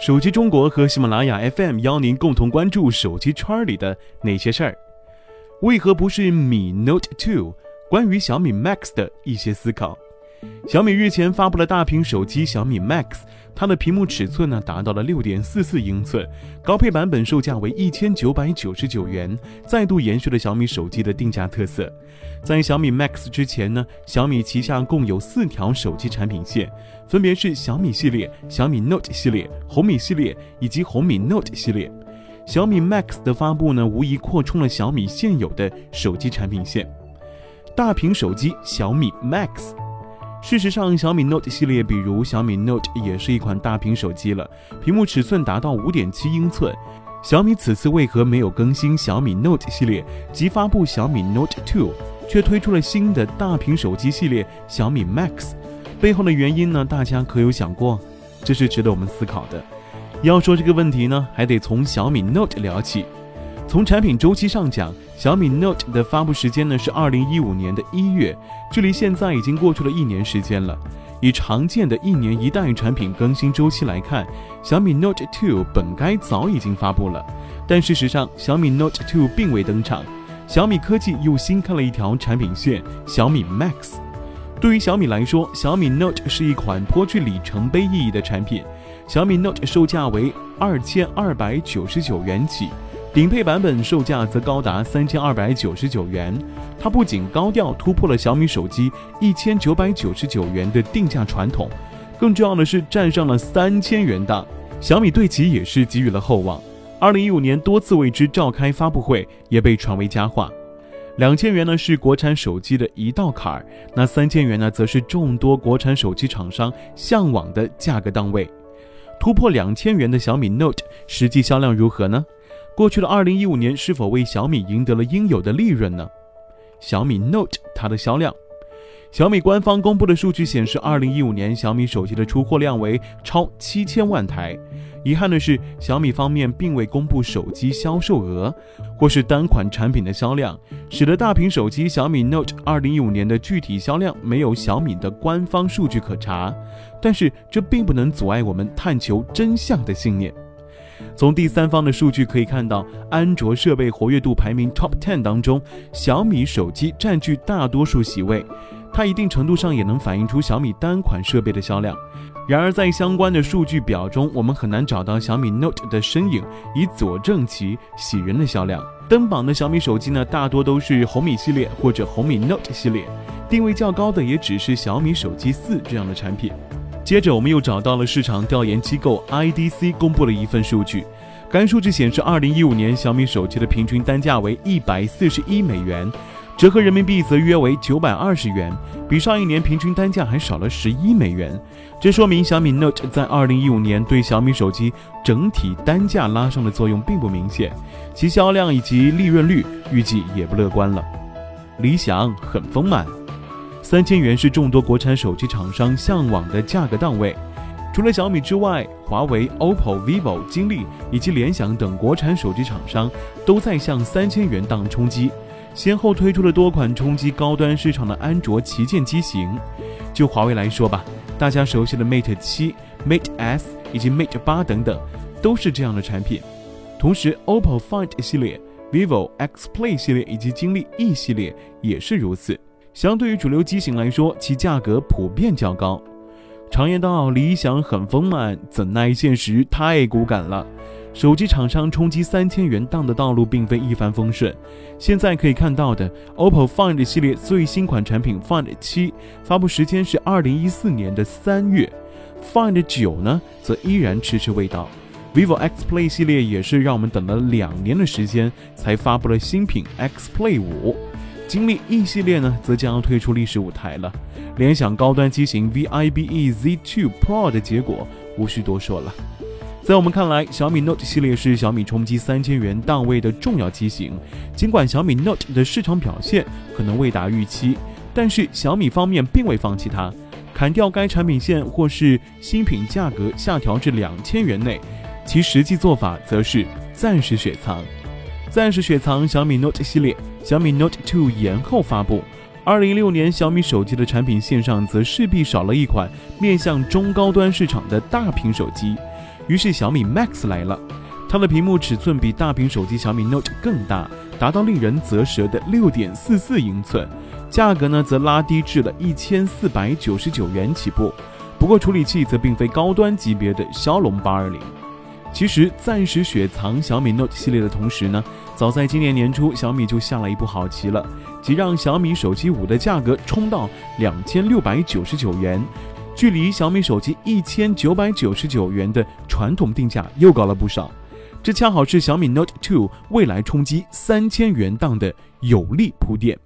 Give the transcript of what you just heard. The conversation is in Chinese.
手机中国和喜马拉雅 FM 邀您共同关注手机圈里的那些事儿。为何不是米 Note Two？关于小米 Max 的一些思考。小米日前发布了大屏手机小米 Max，它的屏幕尺寸呢达到了六点四四英寸，高配版本售价为一千九百九十九元，再度延续了小米手机的定价特色。在小米 Max 之前呢，小米旗下共有四条手机产品线，分别是小米系列、小米 Note 系列、红米系列以及红米 Note 系列。小米 Max 的发布呢，无疑扩充了小米现有的手机产品线。大屏手机小米 Max。事实上，小米 Note 系列，比如小米 Note，也是一款大屏手机了，屏幕尺寸达到五点七英寸。小米此次为何没有更新小米 Note 系列，即发布小米 Note 2，却推出了新的大屏手机系列小米 Max？背后的原因呢？大家可有想过？这是值得我们思考的。要说这个问题呢，还得从小米 Note 聊起。从产品周期上讲，小米 Note 的发布时间呢是二零一五年的一月，距离现在已经过去了一年时间了。以常见的一年一代产品更新周期来看，小米 Note 2本该早已经发布了，但事实上小米 Note 2并未登场。小米科技又新开了一条产品线小米 Max。对于小米来说，小米 Note 是一款颇具里程碑意义的产品。小米 Note 售价为二千二百九十九元起。顶配版本售价则高达三千二百九十九元，它不仅高调突破了小米手机一千九百九十九元的定价传统，更重要的是站上了三千元档。小米对其也是给予了厚望。二零一五年多次为之召开发布会，也被传为佳话。两千元呢是国产手机的一道坎儿，那三千元呢则是众多国产手机厂商向往的价格档位。突破两千元的小米 Note 实际销量如何呢？过去的二零一五年是否为小米赢得了应有的利润呢？小米 Note 它的销量，小米官方公布的数据显示，二零一五年小米手机的出货量为超七千万台。遗憾的是，小米方面并未公布手机销售额或是单款产品的销量，使得大屏手机小米 Note 二零一五年的具体销量没有小米的官方数据可查。但是这并不能阻碍我们探求真相的信念。从第三方的数据可以看到，安卓设备活跃度排名 Top Ten 当中，小米手机占据大多数席位。它一定程度上也能反映出小米单款设备的销量。然而，在相关的数据表中，我们很难找到小米 Note 的身影，以佐证其喜人的销量。登榜的小米手机呢，大多都是红米系列或者红米 Note 系列，定位较高的也只是小米手机四这样的产品。接着，我们又找到了市场调研机构 IDC 公布了一份数据。该数据显示，二零一五年小米手机的平均单价为一百四十一美元，折合人民币则约为九百二十元，比上一年平均单价还少了十一美元。这说明小米 Note 在二零一五年对小米手机整体单价拉升的作用并不明显，其销量以及利润率预计也不乐观了。理想很丰满。三千元是众多国产手机厂商向往的价格档位。除了小米之外，华为、OPPO、vivo、金立以及联想等国产手机厂商都在向三千元档冲击，先后推出了多款冲击高端市场的安卓旗舰机型。就华为来说吧，大家熟悉的 Mate 七、Mate S 以及 Mate 八等等，都是这样的产品。同时，OPPO Find 系列、vivo X Play 系列以及金立 E 系列也是如此。相对于主流机型来说，其价格普遍较高。常言道，理想很丰满，怎奈现实太骨感了。手机厂商冲击三千元档的道路并非一帆风顺。现在可以看到的，OPPO Find 系列最新款产品 Find 七发布时间是二零一四年的三月，Find 九呢则依然迟迟未到。vivo X Play 系列也是让我们等了两年的时间才发布了新品 X Play 五。经历 E 系列呢，则将要退出历史舞台了。联想高端机型 VIBE Z2 Pro 的结果无需多说了。在我们看来，小米 Note 系列是小米冲击三千元档位的重要机型。尽管小米 Note 的市场表现可能未达预期，但是小米方面并未放弃它，砍掉该产品线或是新品价格下调至两千元内。其实际做法则是暂时雪藏。暂时雪藏小米 Note 系列，小米 Note 2延后发布。二零一六年，小米手机的产品线上则势必少了一款面向中高端市场的大屏手机。于是小米 Max 来了，它的屏幕尺寸比大屏手机小米 Note 更大，达到令人啧舌的六点四四英寸，价格呢则拉低至了一千四百九十九元起步。不过处理器则并非高端级别的骁龙八二零。其实暂时雪藏小米 Note 系列的同时呢，早在今年年初，小米就下了一步好棋了，即让小米手机五的价格冲到两千六百九十九元，距离小米手机一千九百九十九元的传统定价又高了不少。这恰好是小米 Note 2未来冲击三千元档的有力铺垫。